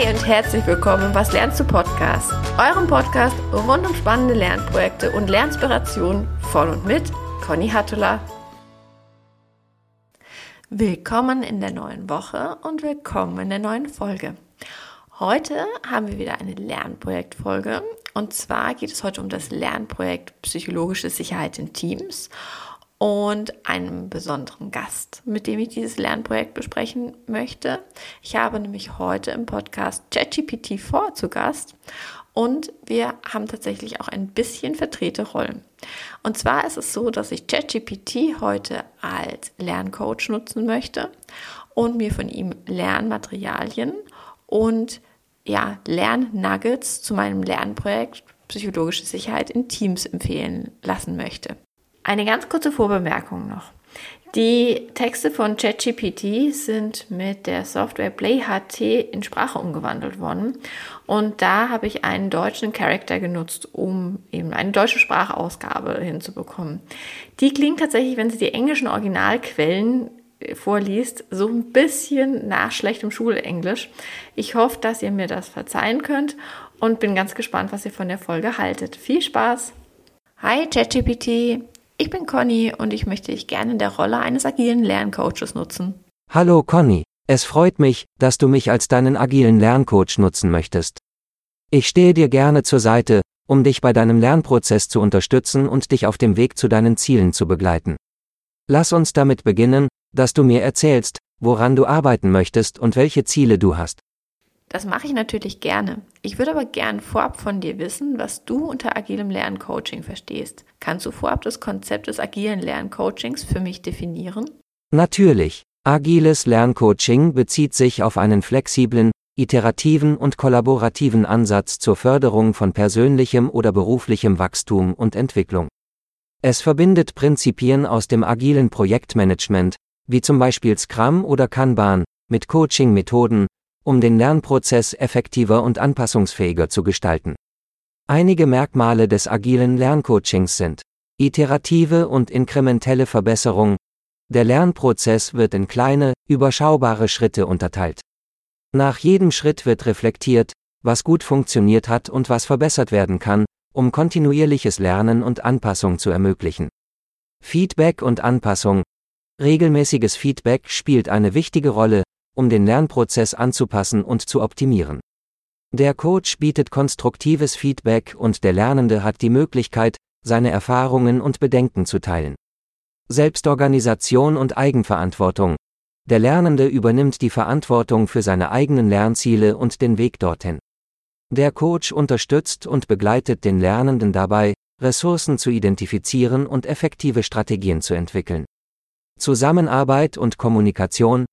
Hi und herzlich willkommen im Was lernst du Podcast, eurem Podcast rund um spannende Lernprojekte und Lernspirationen von und mit Conny Hattula. Willkommen in der neuen Woche und willkommen in der neuen Folge. Heute haben wir wieder eine Lernprojektfolge und zwar geht es heute um das Lernprojekt Psychologische Sicherheit in Teams und einem besonderen Gast, mit dem ich dieses Lernprojekt besprechen möchte. Ich habe nämlich heute im Podcast ChatGPT 4 zu Gast und wir haben tatsächlich auch ein bisschen vertrete Rollen. Und zwar ist es so, dass ich ChatGPT heute als Lerncoach nutzen möchte und mir von ihm Lernmaterialien und ja, Lernnuggets zu meinem Lernprojekt Psychologische Sicherheit in Teams empfehlen lassen möchte. Eine ganz kurze Vorbemerkung noch. Die Texte von ChatGPT sind mit der Software PlayHT in Sprache umgewandelt worden. Und da habe ich einen deutschen Charakter genutzt, um eben eine deutsche Sprachausgabe hinzubekommen. Die klingt tatsächlich, wenn Sie die englischen Originalquellen vorliest, so ein bisschen nach schlechtem Schulenglisch. Ich hoffe, dass ihr mir das verzeihen könnt und bin ganz gespannt, was ihr von der Folge haltet. Viel Spaß! Hi ChatGPT! Ich bin Conny und ich möchte dich gerne in der Rolle eines agilen Lerncoaches nutzen. Hallo Conny, es freut mich, dass du mich als deinen agilen Lerncoach nutzen möchtest. Ich stehe dir gerne zur Seite, um dich bei deinem Lernprozess zu unterstützen und dich auf dem Weg zu deinen Zielen zu begleiten. Lass uns damit beginnen, dass du mir erzählst, woran du arbeiten möchtest und welche Ziele du hast. Das mache ich natürlich gerne. Ich würde aber gern vorab von dir wissen, was du unter agilem Lerncoaching verstehst. Kannst du vorab das Konzept des agilen Lerncoachings für mich definieren? Natürlich. Agiles Lerncoaching bezieht sich auf einen flexiblen, iterativen und kollaborativen Ansatz zur Förderung von persönlichem oder beruflichem Wachstum und Entwicklung. Es verbindet Prinzipien aus dem agilen Projektmanagement, wie zum Beispiel Scrum oder Kanban, mit Coaching-Methoden, um den Lernprozess effektiver und anpassungsfähiger zu gestalten. Einige Merkmale des agilen Lerncoachings sind iterative und inkrementelle Verbesserung. Der Lernprozess wird in kleine, überschaubare Schritte unterteilt. Nach jedem Schritt wird reflektiert, was gut funktioniert hat und was verbessert werden kann, um kontinuierliches Lernen und Anpassung zu ermöglichen. Feedback und Anpassung. Regelmäßiges Feedback spielt eine wichtige Rolle, um den Lernprozess anzupassen und zu optimieren. Der Coach bietet konstruktives Feedback und der Lernende hat die Möglichkeit, seine Erfahrungen und Bedenken zu teilen. Selbstorganisation und Eigenverantwortung. Der Lernende übernimmt die Verantwortung für seine eigenen Lernziele und den Weg dorthin. Der Coach unterstützt und begleitet den Lernenden dabei, Ressourcen zu identifizieren und effektive Strategien zu entwickeln. Zusammenarbeit und Kommunikation,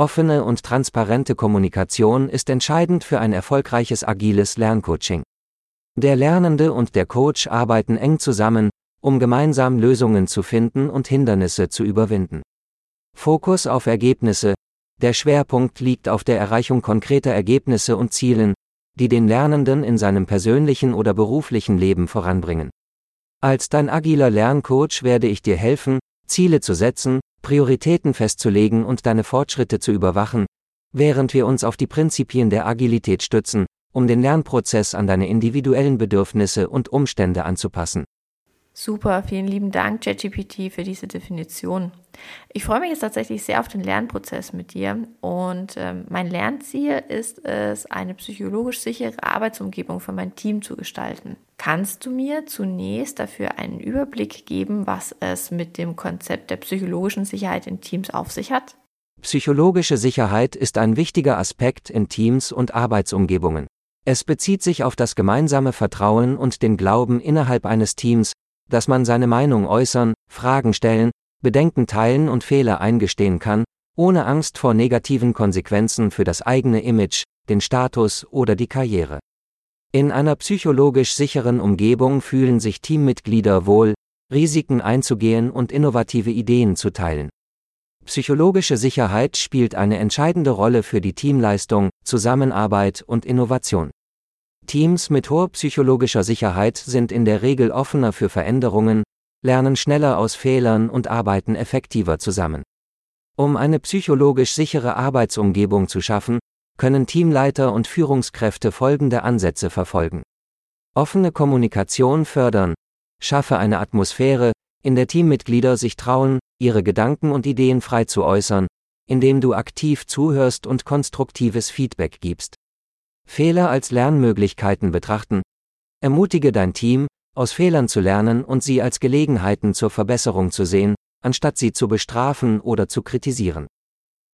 Offene und transparente Kommunikation ist entscheidend für ein erfolgreiches agiles Lerncoaching. Der Lernende und der Coach arbeiten eng zusammen, um gemeinsam Lösungen zu finden und Hindernisse zu überwinden. Fokus auf Ergebnisse. Der Schwerpunkt liegt auf der Erreichung konkreter Ergebnisse und Zielen, die den Lernenden in seinem persönlichen oder beruflichen Leben voranbringen. Als dein agiler Lerncoach werde ich dir helfen, Ziele zu setzen, Prioritäten festzulegen und deine Fortschritte zu überwachen, während wir uns auf die Prinzipien der Agilität stützen, um den Lernprozess an deine individuellen Bedürfnisse und Umstände anzupassen. Super, vielen lieben Dank, ChatGPT, für diese Definition. Ich freue mich jetzt tatsächlich sehr auf den Lernprozess mit dir und ähm, mein Lernziel ist es, eine psychologisch sichere Arbeitsumgebung für mein Team zu gestalten. Kannst du mir zunächst dafür einen Überblick geben, was es mit dem Konzept der psychologischen Sicherheit in Teams auf sich hat? Psychologische Sicherheit ist ein wichtiger Aspekt in Teams und Arbeitsumgebungen. Es bezieht sich auf das gemeinsame Vertrauen und den Glauben innerhalb eines Teams, dass man seine Meinung äußern, Fragen stellen, Bedenken teilen und Fehler eingestehen kann, ohne Angst vor negativen Konsequenzen für das eigene Image, den Status oder die Karriere. In einer psychologisch sicheren Umgebung fühlen sich Teammitglieder wohl, Risiken einzugehen und innovative Ideen zu teilen. Psychologische Sicherheit spielt eine entscheidende Rolle für die Teamleistung, Zusammenarbeit und Innovation. Teams mit hoher psychologischer Sicherheit sind in der Regel offener für Veränderungen, lernen schneller aus Fehlern und arbeiten effektiver zusammen. Um eine psychologisch sichere Arbeitsumgebung zu schaffen, können Teamleiter und Führungskräfte folgende Ansätze verfolgen. Offene Kommunikation fördern. Schaffe eine Atmosphäre, in der Teammitglieder sich trauen, ihre Gedanken und Ideen frei zu äußern, indem du aktiv zuhörst und konstruktives Feedback gibst. Fehler als Lernmöglichkeiten betrachten. Ermutige dein Team, aus Fehlern zu lernen und sie als Gelegenheiten zur Verbesserung zu sehen, anstatt sie zu bestrafen oder zu kritisieren.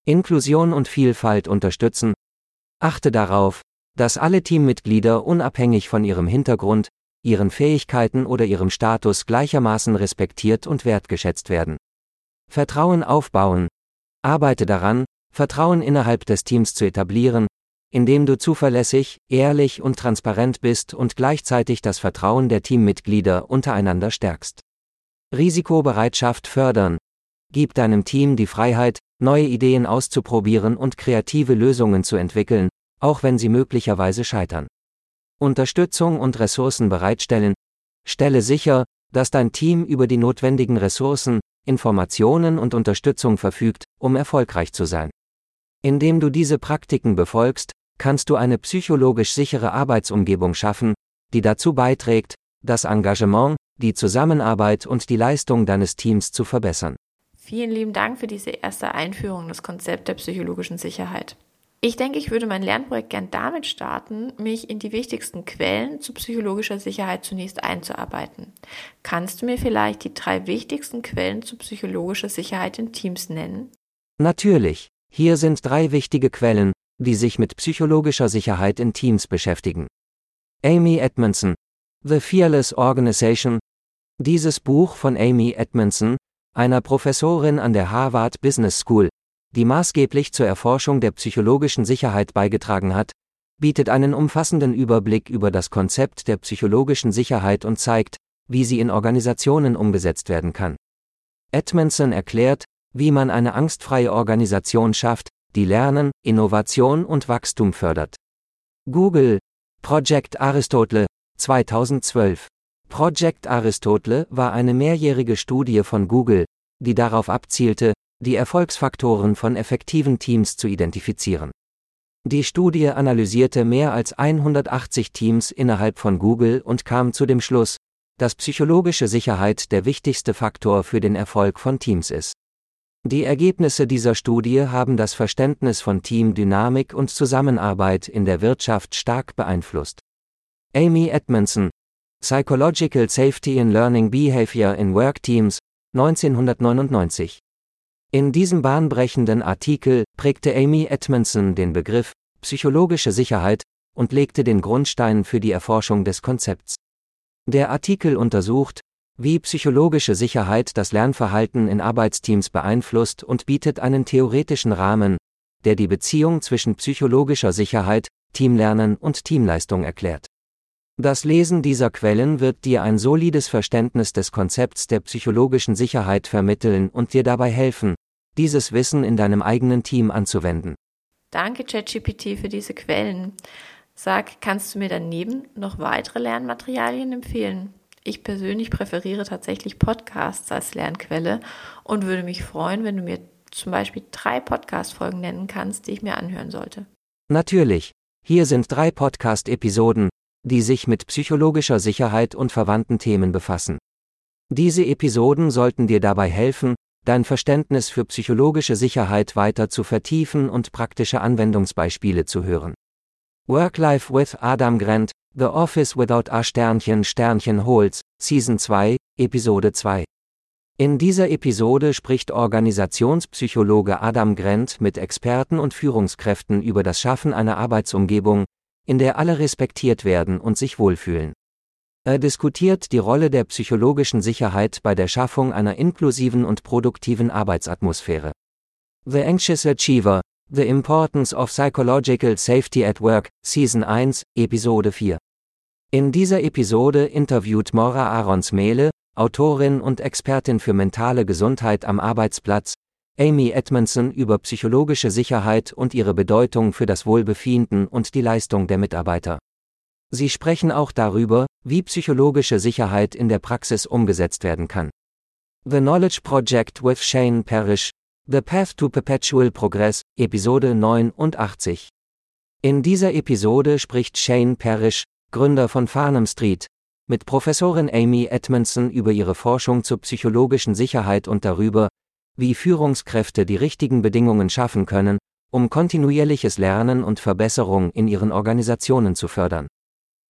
Inklusion und Vielfalt unterstützen. Achte darauf, dass alle Teammitglieder unabhängig von ihrem Hintergrund, ihren Fähigkeiten oder ihrem Status gleichermaßen respektiert und wertgeschätzt werden. Vertrauen aufbauen, Arbeite daran, Vertrauen innerhalb des Teams zu etablieren, indem du zuverlässig, ehrlich und transparent bist und gleichzeitig das Vertrauen der Teammitglieder untereinander stärkst. Risikobereitschaft fördern. Gib deinem Team die Freiheit, neue Ideen auszuprobieren und kreative Lösungen zu entwickeln, auch wenn sie möglicherweise scheitern. Unterstützung und Ressourcen bereitstellen. Stelle sicher, dass dein Team über die notwendigen Ressourcen, Informationen und Unterstützung verfügt, um erfolgreich zu sein. Indem du diese Praktiken befolgst, kannst du eine psychologisch sichere Arbeitsumgebung schaffen, die dazu beiträgt, das Engagement, die Zusammenarbeit und die Leistung deines Teams zu verbessern. Vielen lieben Dank für diese erste Einführung in das Konzept der psychologischen Sicherheit. Ich denke, ich würde mein Lernprojekt gern damit starten, mich in die wichtigsten Quellen zu psychologischer Sicherheit zunächst einzuarbeiten. Kannst du mir vielleicht die drei wichtigsten Quellen zu psychologischer Sicherheit in Teams nennen? Natürlich. Hier sind drei wichtige Quellen, die sich mit psychologischer Sicherheit in Teams beschäftigen. Amy Edmondson, The Fearless Organization. Dieses Buch von Amy Edmondson, einer Professorin an der Harvard Business School, die maßgeblich zur Erforschung der psychologischen Sicherheit beigetragen hat, bietet einen umfassenden Überblick über das Konzept der psychologischen Sicherheit und zeigt, wie sie in Organisationen umgesetzt werden kann. Edmondson erklärt, wie man eine angstfreie Organisation schafft, die Lernen, Innovation und Wachstum fördert. Google Project Aristotle 2012 Project Aristotle war eine mehrjährige Studie von Google, die darauf abzielte, die Erfolgsfaktoren von effektiven Teams zu identifizieren. Die Studie analysierte mehr als 180 Teams innerhalb von Google und kam zu dem Schluss, dass psychologische Sicherheit der wichtigste Faktor für den Erfolg von Teams ist. Die Ergebnisse dieser Studie haben das Verständnis von Teamdynamik und Zusammenarbeit in der Wirtschaft stark beeinflusst. Amy Edmondson, Psychological Safety in Learning Behavior in Work Teams, 1999 in diesem bahnbrechenden Artikel prägte Amy Edmondson den Begriff psychologische Sicherheit und legte den Grundstein für die Erforschung des Konzepts. Der Artikel untersucht, wie psychologische Sicherheit das Lernverhalten in Arbeitsteams beeinflusst und bietet einen theoretischen Rahmen, der die Beziehung zwischen psychologischer Sicherheit, Teamlernen und Teamleistung erklärt. Das Lesen dieser Quellen wird dir ein solides Verständnis des Konzepts der psychologischen Sicherheit vermitteln und dir dabei helfen, dieses Wissen in deinem eigenen Team anzuwenden. Danke, ChatGPT, für diese Quellen. Sag, kannst du mir daneben noch weitere Lernmaterialien empfehlen? Ich persönlich präferiere tatsächlich Podcasts als Lernquelle und würde mich freuen, wenn du mir zum Beispiel drei Podcast-Folgen nennen kannst, die ich mir anhören sollte. Natürlich. Hier sind drei Podcast-Episoden, die sich mit psychologischer Sicherheit und verwandten Themen befassen. Diese Episoden sollten dir dabei helfen, dein Verständnis für psychologische Sicherheit weiter zu vertiefen und praktische Anwendungsbeispiele zu hören. Work Life with Adam Grant, The Office Without A Sternchen Sternchen Holz, Season 2, Episode 2. In dieser Episode spricht Organisationspsychologe Adam Grant mit Experten und Führungskräften über das Schaffen einer Arbeitsumgebung, in der alle respektiert werden und sich wohlfühlen. Er diskutiert die Rolle der psychologischen Sicherheit bei der Schaffung einer inklusiven und produktiven Arbeitsatmosphäre. The Anxious Achiever, The Importance of Psychological Safety at Work, Season 1, Episode 4. In dieser Episode interviewt Mora Arons-Mehle, Autorin und Expertin für mentale Gesundheit am Arbeitsplatz, Amy Edmondson über psychologische Sicherheit und ihre Bedeutung für das Wohlbefinden und die Leistung der Mitarbeiter. Sie sprechen auch darüber, wie psychologische Sicherheit in der Praxis umgesetzt werden kann. The Knowledge Project with Shane Parrish, The Path to Perpetual Progress, Episode 89. In dieser Episode spricht Shane Parrish, Gründer von Farnham Street, mit Professorin Amy Edmondson über ihre Forschung zur psychologischen Sicherheit und darüber, wie Führungskräfte die richtigen Bedingungen schaffen können, um kontinuierliches Lernen und Verbesserung in ihren Organisationen zu fördern.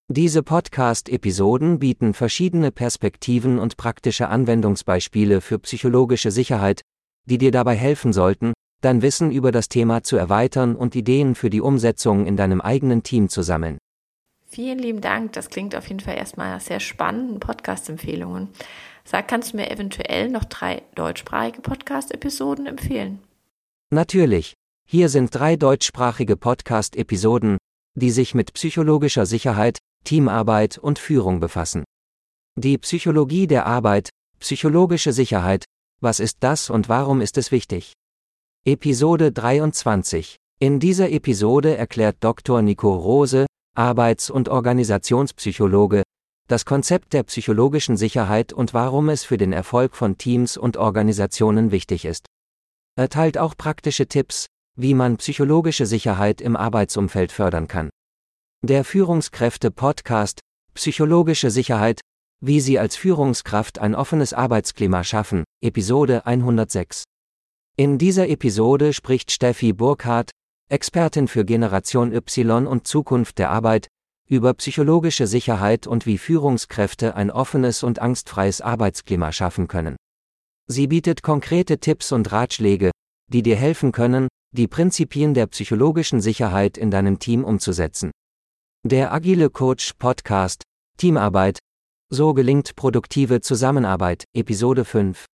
Diese Podcast-Episoden bieten verschiedene Perspektiven und praktische Anwendungsbeispiele für psychologische Sicherheit, die dir dabei helfen sollten, dein Wissen über das Thema zu erweitern und Ideen für die Umsetzung in deinem eigenen Team zu sammeln. Vielen lieben Dank. Das klingt auf jeden Fall erstmal nach sehr spannenden Podcast-Empfehlungen. Sag, kannst du mir eventuell noch drei deutschsprachige Podcast-Episoden empfehlen? Natürlich. Hier sind drei deutschsprachige Podcast-Episoden, die sich mit psychologischer Sicherheit, Teamarbeit und Führung befassen. Die Psychologie der Arbeit, psychologische Sicherheit, was ist das und warum ist es wichtig? Episode 23. In dieser Episode erklärt Dr. Nico Rose, Arbeits- und Organisationspsychologe, das Konzept der psychologischen Sicherheit und warum es für den Erfolg von Teams und Organisationen wichtig ist. Er teilt auch praktische Tipps, wie man psychologische Sicherheit im Arbeitsumfeld fördern kann. Der Führungskräfte-Podcast Psychologische Sicherheit, wie Sie als Führungskraft ein offenes Arbeitsklima schaffen, Episode 106. In dieser Episode spricht Steffi Burkhardt, Expertin für Generation Y und Zukunft der Arbeit, über psychologische Sicherheit und wie Führungskräfte ein offenes und angstfreies Arbeitsklima schaffen können. Sie bietet konkrete Tipps und Ratschläge, die dir helfen können, die Prinzipien der psychologischen Sicherheit in deinem Team umzusetzen. Der Agile Coach Podcast Teamarbeit So gelingt produktive Zusammenarbeit Episode 5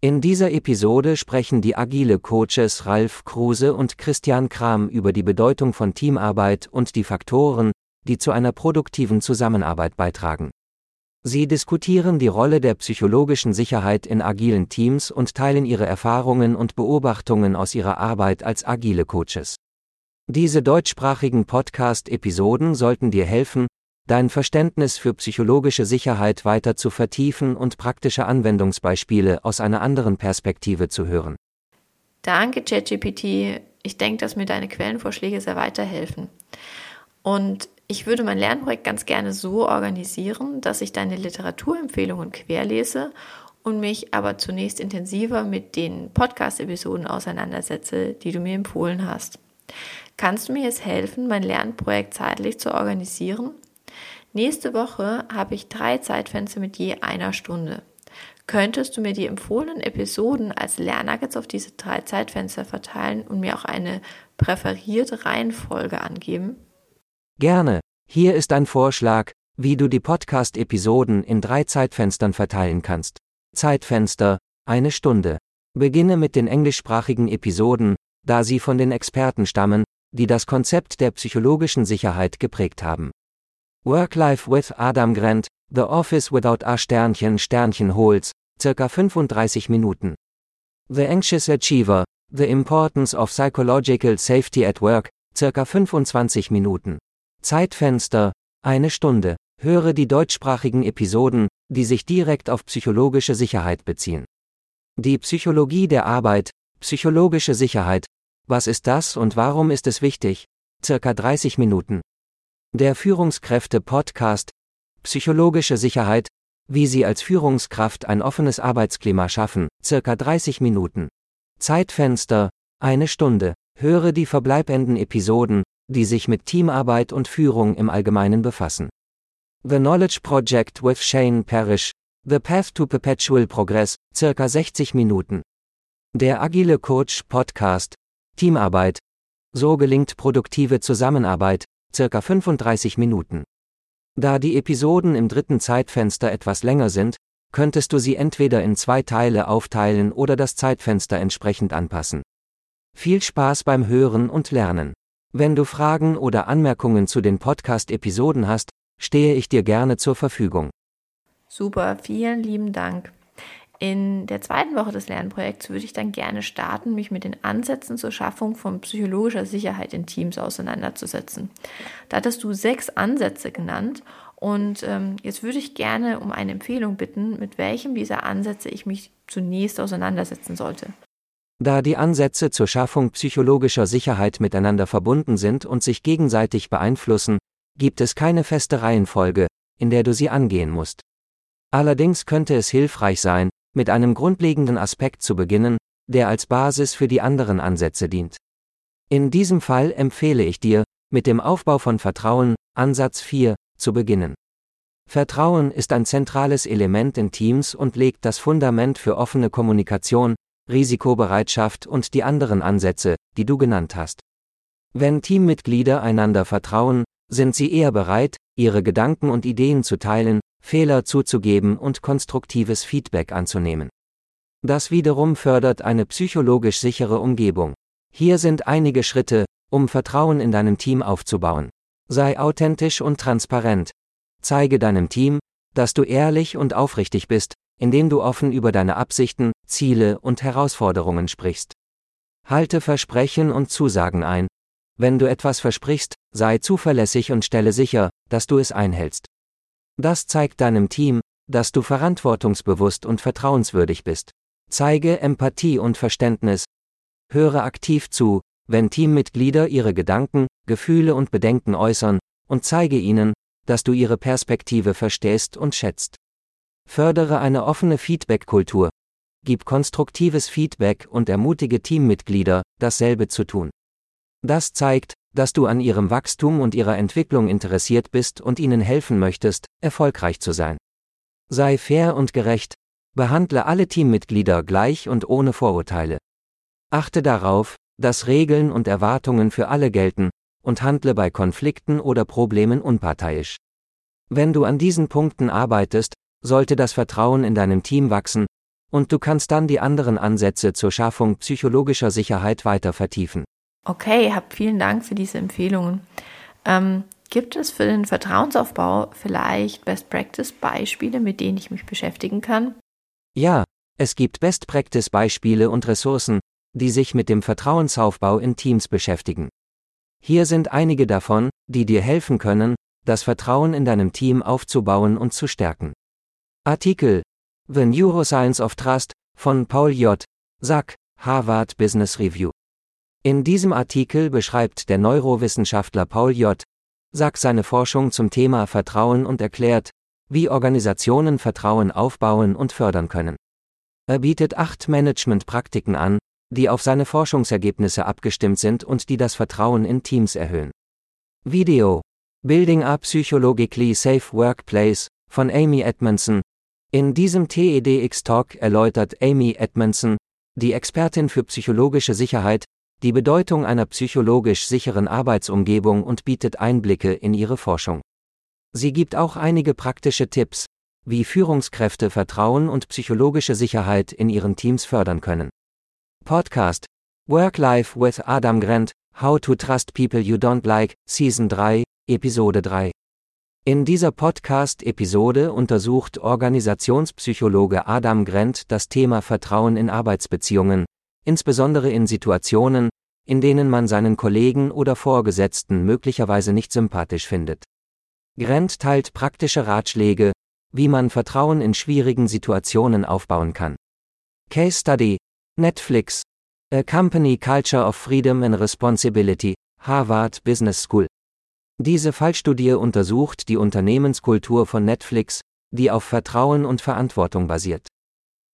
In dieser Episode sprechen die Agile Coaches Ralf Kruse und Christian Kram über die Bedeutung von Teamarbeit und die Faktoren, die zu einer produktiven Zusammenarbeit beitragen. Sie diskutieren die Rolle der psychologischen Sicherheit in agilen Teams und teilen ihre Erfahrungen und Beobachtungen aus ihrer Arbeit als agile Coaches. Diese deutschsprachigen Podcast-Episoden sollten dir helfen, dein Verständnis für psychologische Sicherheit weiter zu vertiefen und praktische Anwendungsbeispiele aus einer anderen Perspektive zu hören. Danke, ChatGPT. Ich denke, dass mir deine Quellenvorschläge sehr weiterhelfen. Und ich würde mein Lernprojekt ganz gerne so organisieren, dass ich deine Literaturempfehlungen querlese und mich aber zunächst intensiver mit den Podcast-Episoden auseinandersetze, die du mir empfohlen hast. Kannst du mir jetzt helfen, mein Lernprojekt zeitlich zu organisieren? Nächste Woche habe ich drei Zeitfenster mit je einer Stunde. Könntest du mir die empfohlenen Episoden als Lernnuggets auf diese drei Zeitfenster verteilen und mir auch eine präferierte Reihenfolge angeben? Gerne. Hier ist ein Vorschlag, wie du die Podcast-Episoden in drei Zeitfenstern verteilen kannst. Zeitfenster, eine Stunde. Beginne mit den englischsprachigen Episoden, da sie von den Experten stammen, die das Konzept der psychologischen Sicherheit geprägt haben. Work-Life with Adam Grant, The Office Without A Sternchen Sternchen Holz, circa 35 Minuten. The Anxious Achiever, The Importance of Psychological Safety at Work, circa 25 Minuten. Zeitfenster, eine Stunde. Höre die deutschsprachigen Episoden, die sich direkt auf psychologische Sicherheit beziehen. Die Psychologie der Arbeit, psychologische Sicherheit, was ist das und warum ist es wichtig? Circa 30 Minuten. Der Führungskräfte-Podcast Psychologische Sicherheit, wie Sie als Führungskraft ein offenes Arbeitsklima schaffen, circa 30 Minuten. Zeitfenster, eine Stunde. Höre die verbleibenden Episoden, die sich mit Teamarbeit und Führung im Allgemeinen befassen. The Knowledge Project with Shane Parrish, The Path to Perpetual Progress, circa 60 Minuten. Der Agile Coach Podcast, Teamarbeit. So gelingt produktive Zusammenarbeit, circa 35 Minuten. Da die Episoden im dritten Zeitfenster etwas länger sind, könntest du sie entweder in zwei Teile aufteilen oder das Zeitfenster entsprechend anpassen. Viel Spaß beim Hören und Lernen. Wenn du Fragen oder Anmerkungen zu den Podcast-Episoden hast, stehe ich dir gerne zur Verfügung. Super, vielen lieben Dank. In der zweiten Woche des Lernprojekts würde ich dann gerne starten, mich mit den Ansätzen zur Schaffung von psychologischer Sicherheit in Teams auseinanderzusetzen. Da hattest du sechs Ansätze genannt und ähm, jetzt würde ich gerne um eine Empfehlung bitten, mit welchem dieser Ansätze ich mich zunächst auseinandersetzen sollte. Da die Ansätze zur Schaffung psychologischer Sicherheit miteinander verbunden sind und sich gegenseitig beeinflussen, gibt es keine feste Reihenfolge, in der du sie angehen musst. Allerdings könnte es hilfreich sein, mit einem grundlegenden Aspekt zu beginnen, der als Basis für die anderen Ansätze dient. In diesem Fall empfehle ich dir, mit dem Aufbau von Vertrauen, Ansatz 4, zu beginnen. Vertrauen ist ein zentrales Element in Teams und legt das Fundament für offene Kommunikation, Risikobereitschaft und die anderen Ansätze, die du genannt hast. Wenn Teammitglieder einander vertrauen, sind sie eher bereit, ihre Gedanken und Ideen zu teilen, Fehler zuzugeben und konstruktives Feedback anzunehmen. Das wiederum fördert eine psychologisch sichere Umgebung. Hier sind einige Schritte, um Vertrauen in deinem Team aufzubauen. Sei authentisch und transparent. Zeige deinem Team, dass du ehrlich und aufrichtig bist, indem du offen über deine Absichten, Ziele und Herausforderungen sprichst. Halte Versprechen und Zusagen ein. Wenn du etwas versprichst, sei zuverlässig und stelle sicher, dass du es einhältst. Das zeigt deinem Team, dass du verantwortungsbewusst und vertrauenswürdig bist. Zeige Empathie und Verständnis. Höre aktiv zu, wenn Teammitglieder ihre Gedanken, Gefühle und Bedenken äußern, und zeige ihnen, dass du ihre Perspektive verstehst und schätzt. Fördere eine offene Feedback-Kultur. Gib konstruktives Feedback und ermutige Teammitglieder, dasselbe zu tun. Das zeigt, dass du an ihrem Wachstum und ihrer Entwicklung interessiert bist und ihnen helfen möchtest, erfolgreich zu sein. Sei fair und gerecht, behandle alle Teammitglieder gleich und ohne Vorurteile. Achte darauf, dass Regeln und Erwartungen für alle gelten, und handle bei Konflikten oder Problemen unparteiisch. Wenn du an diesen Punkten arbeitest, sollte das Vertrauen in deinem Team wachsen, und du kannst dann die anderen Ansätze zur Schaffung psychologischer Sicherheit weiter vertiefen. Okay, hab vielen Dank für diese Empfehlungen. Ähm, gibt es für den Vertrauensaufbau vielleicht Best Practice Beispiele, mit denen ich mich beschäftigen kann? Ja, es gibt Best Practice Beispiele und Ressourcen, die sich mit dem Vertrauensaufbau in Teams beschäftigen. Hier sind einige davon, die dir helfen können, das Vertrauen in deinem Team aufzubauen und zu stärken. Artikel The Neuroscience of Trust von Paul J. Sack, Harvard Business Review. In diesem Artikel beschreibt der Neurowissenschaftler Paul J. Sack seine Forschung zum Thema Vertrauen und erklärt, wie Organisationen Vertrauen aufbauen und fördern können. Er bietet acht Managementpraktiken an, die auf seine Forschungsergebnisse abgestimmt sind und die das Vertrauen in Teams erhöhen. Video Building a Psychologically Safe Workplace von Amy Edmondson, in diesem TEDx-Talk erläutert Amy Edmondson, die Expertin für psychologische Sicherheit, die Bedeutung einer psychologisch sicheren Arbeitsumgebung und bietet Einblicke in ihre Forschung. Sie gibt auch einige praktische Tipps, wie Führungskräfte Vertrauen und psychologische Sicherheit in ihren Teams fördern können. Podcast Work Life with Adam Grant How to Trust People You Don't Like Season 3 Episode 3 in dieser Podcast-Episode untersucht Organisationspsychologe Adam Grant das Thema Vertrauen in Arbeitsbeziehungen, insbesondere in Situationen, in denen man seinen Kollegen oder Vorgesetzten möglicherweise nicht sympathisch findet. Grant teilt praktische Ratschläge, wie man Vertrauen in schwierigen Situationen aufbauen kann. Case Study Netflix A Company Culture of Freedom and Responsibility Harvard Business School diese Fallstudie untersucht die Unternehmenskultur von Netflix, die auf Vertrauen und Verantwortung basiert.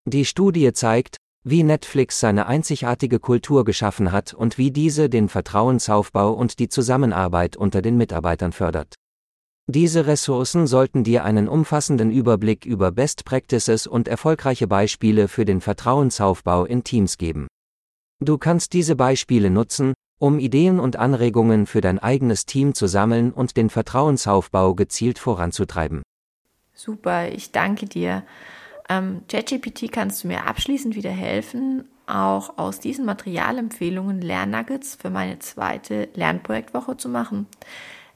Die Studie zeigt, wie Netflix seine einzigartige Kultur geschaffen hat und wie diese den Vertrauensaufbau und die Zusammenarbeit unter den Mitarbeitern fördert. Diese Ressourcen sollten dir einen umfassenden Überblick über Best Practices und erfolgreiche Beispiele für den Vertrauensaufbau in Teams geben. Du kannst diese Beispiele nutzen, um Ideen und Anregungen für dein eigenes Team zu sammeln und den Vertrauensaufbau gezielt voranzutreiben. Super, ich danke dir. Ähm, ChatGPT kannst du mir abschließend wieder helfen, auch aus diesen Materialempfehlungen Lernnuggets für meine zweite Lernprojektwoche zu machen.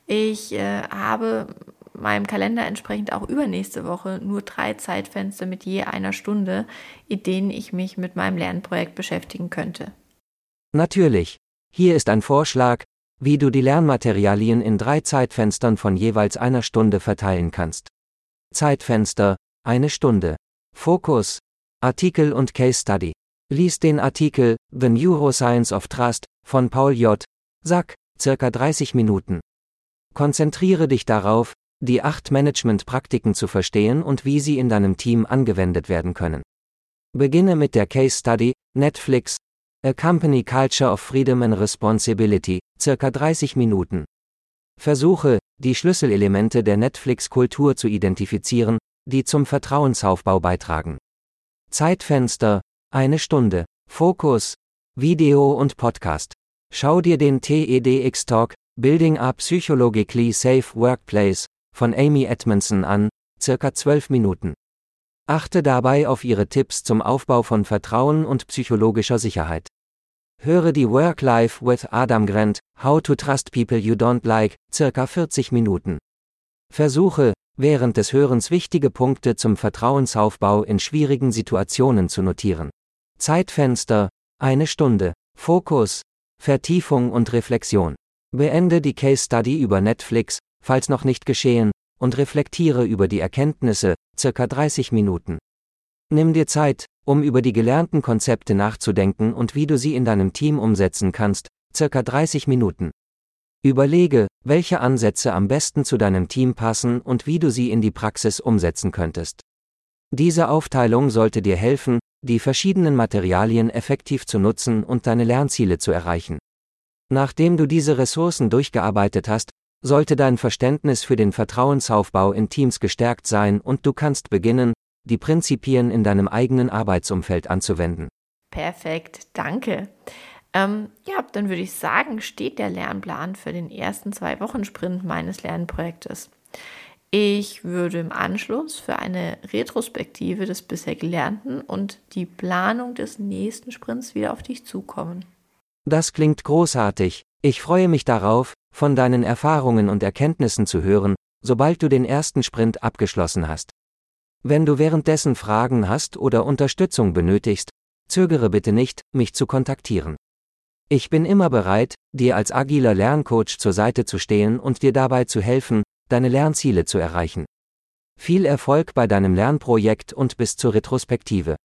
Ich äh, habe meinem Kalender entsprechend auch übernächste Woche nur drei Zeitfenster mit je einer Stunde, in denen ich mich mit meinem Lernprojekt beschäftigen könnte. Natürlich. Hier ist ein Vorschlag, wie du die Lernmaterialien in drei Zeitfenstern von jeweils einer Stunde verteilen kannst. Zeitfenster, eine Stunde. Fokus, Artikel und Case Study. Lies den Artikel The Neuroscience of Trust von Paul J. Sack, circa 30 Minuten. Konzentriere dich darauf, die acht Management-Praktiken zu verstehen und wie sie in deinem Team angewendet werden können. Beginne mit der Case Study, Netflix, A Company Culture of Freedom and Responsibility, circa 30 Minuten. Versuche, die Schlüsselelemente der Netflix-Kultur zu identifizieren, die zum Vertrauensaufbau beitragen. Zeitfenster, eine Stunde. Fokus, Video und Podcast. Schau dir den TEDx Talk, Building a Psychologically Safe Workplace, von Amy Edmondson an, circa 12 Minuten. Achte dabei auf ihre Tipps zum Aufbau von Vertrauen und psychologischer Sicherheit. Höre die Work Life with Adam Grant, How to Trust People You Don't Like, circa 40 Minuten. Versuche, während des Hörens wichtige Punkte zum Vertrauensaufbau in schwierigen Situationen zu notieren. Zeitfenster, eine Stunde. Fokus, Vertiefung und Reflexion. Beende die Case Study über Netflix, falls noch nicht geschehen, und reflektiere über die Erkenntnisse, circa 30 Minuten. Nimm dir Zeit, um über die gelernten Konzepte nachzudenken und wie du sie in deinem Team umsetzen kannst, circa 30 Minuten. Überlege, welche Ansätze am besten zu deinem Team passen und wie du sie in die Praxis umsetzen könntest. Diese Aufteilung sollte dir helfen, die verschiedenen Materialien effektiv zu nutzen und deine Lernziele zu erreichen. Nachdem du diese Ressourcen durchgearbeitet hast, sollte dein Verständnis für den Vertrauensaufbau in Teams gestärkt sein und du kannst beginnen, die Prinzipien in deinem eigenen Arbeitsumfeld anzuwenden. Perfekt, danke. Ähm, ja, dann würde ich sagen, steht der Lernplan für den ersten zwei Wochen Sprint meines Lernprojektes. Ich würde im Anschluss für eine Retrospektive des bisher Gelernten und die Planung des nächsten Sprints wieder auf dich zukommen. Das klingt großartig. Ich freue mich darauf, von deinen Erfahrungen und Erkenntnissen zu hören, sobald du den ersten Sprint abgeschlossen hast. Wenn du währenddessen Fragen hast oder Unterstützung benötigst, zögere bitte nicht, mich zu kontaktieren. Ich bin immer bereit, dir als agiler Lerncoach zur Seite zu stehen und dir dabei zu helfen, deine Lernziele zu erreichen. Viel Erfolg bei deinem Lernprojekt und bis zur Retrospektive.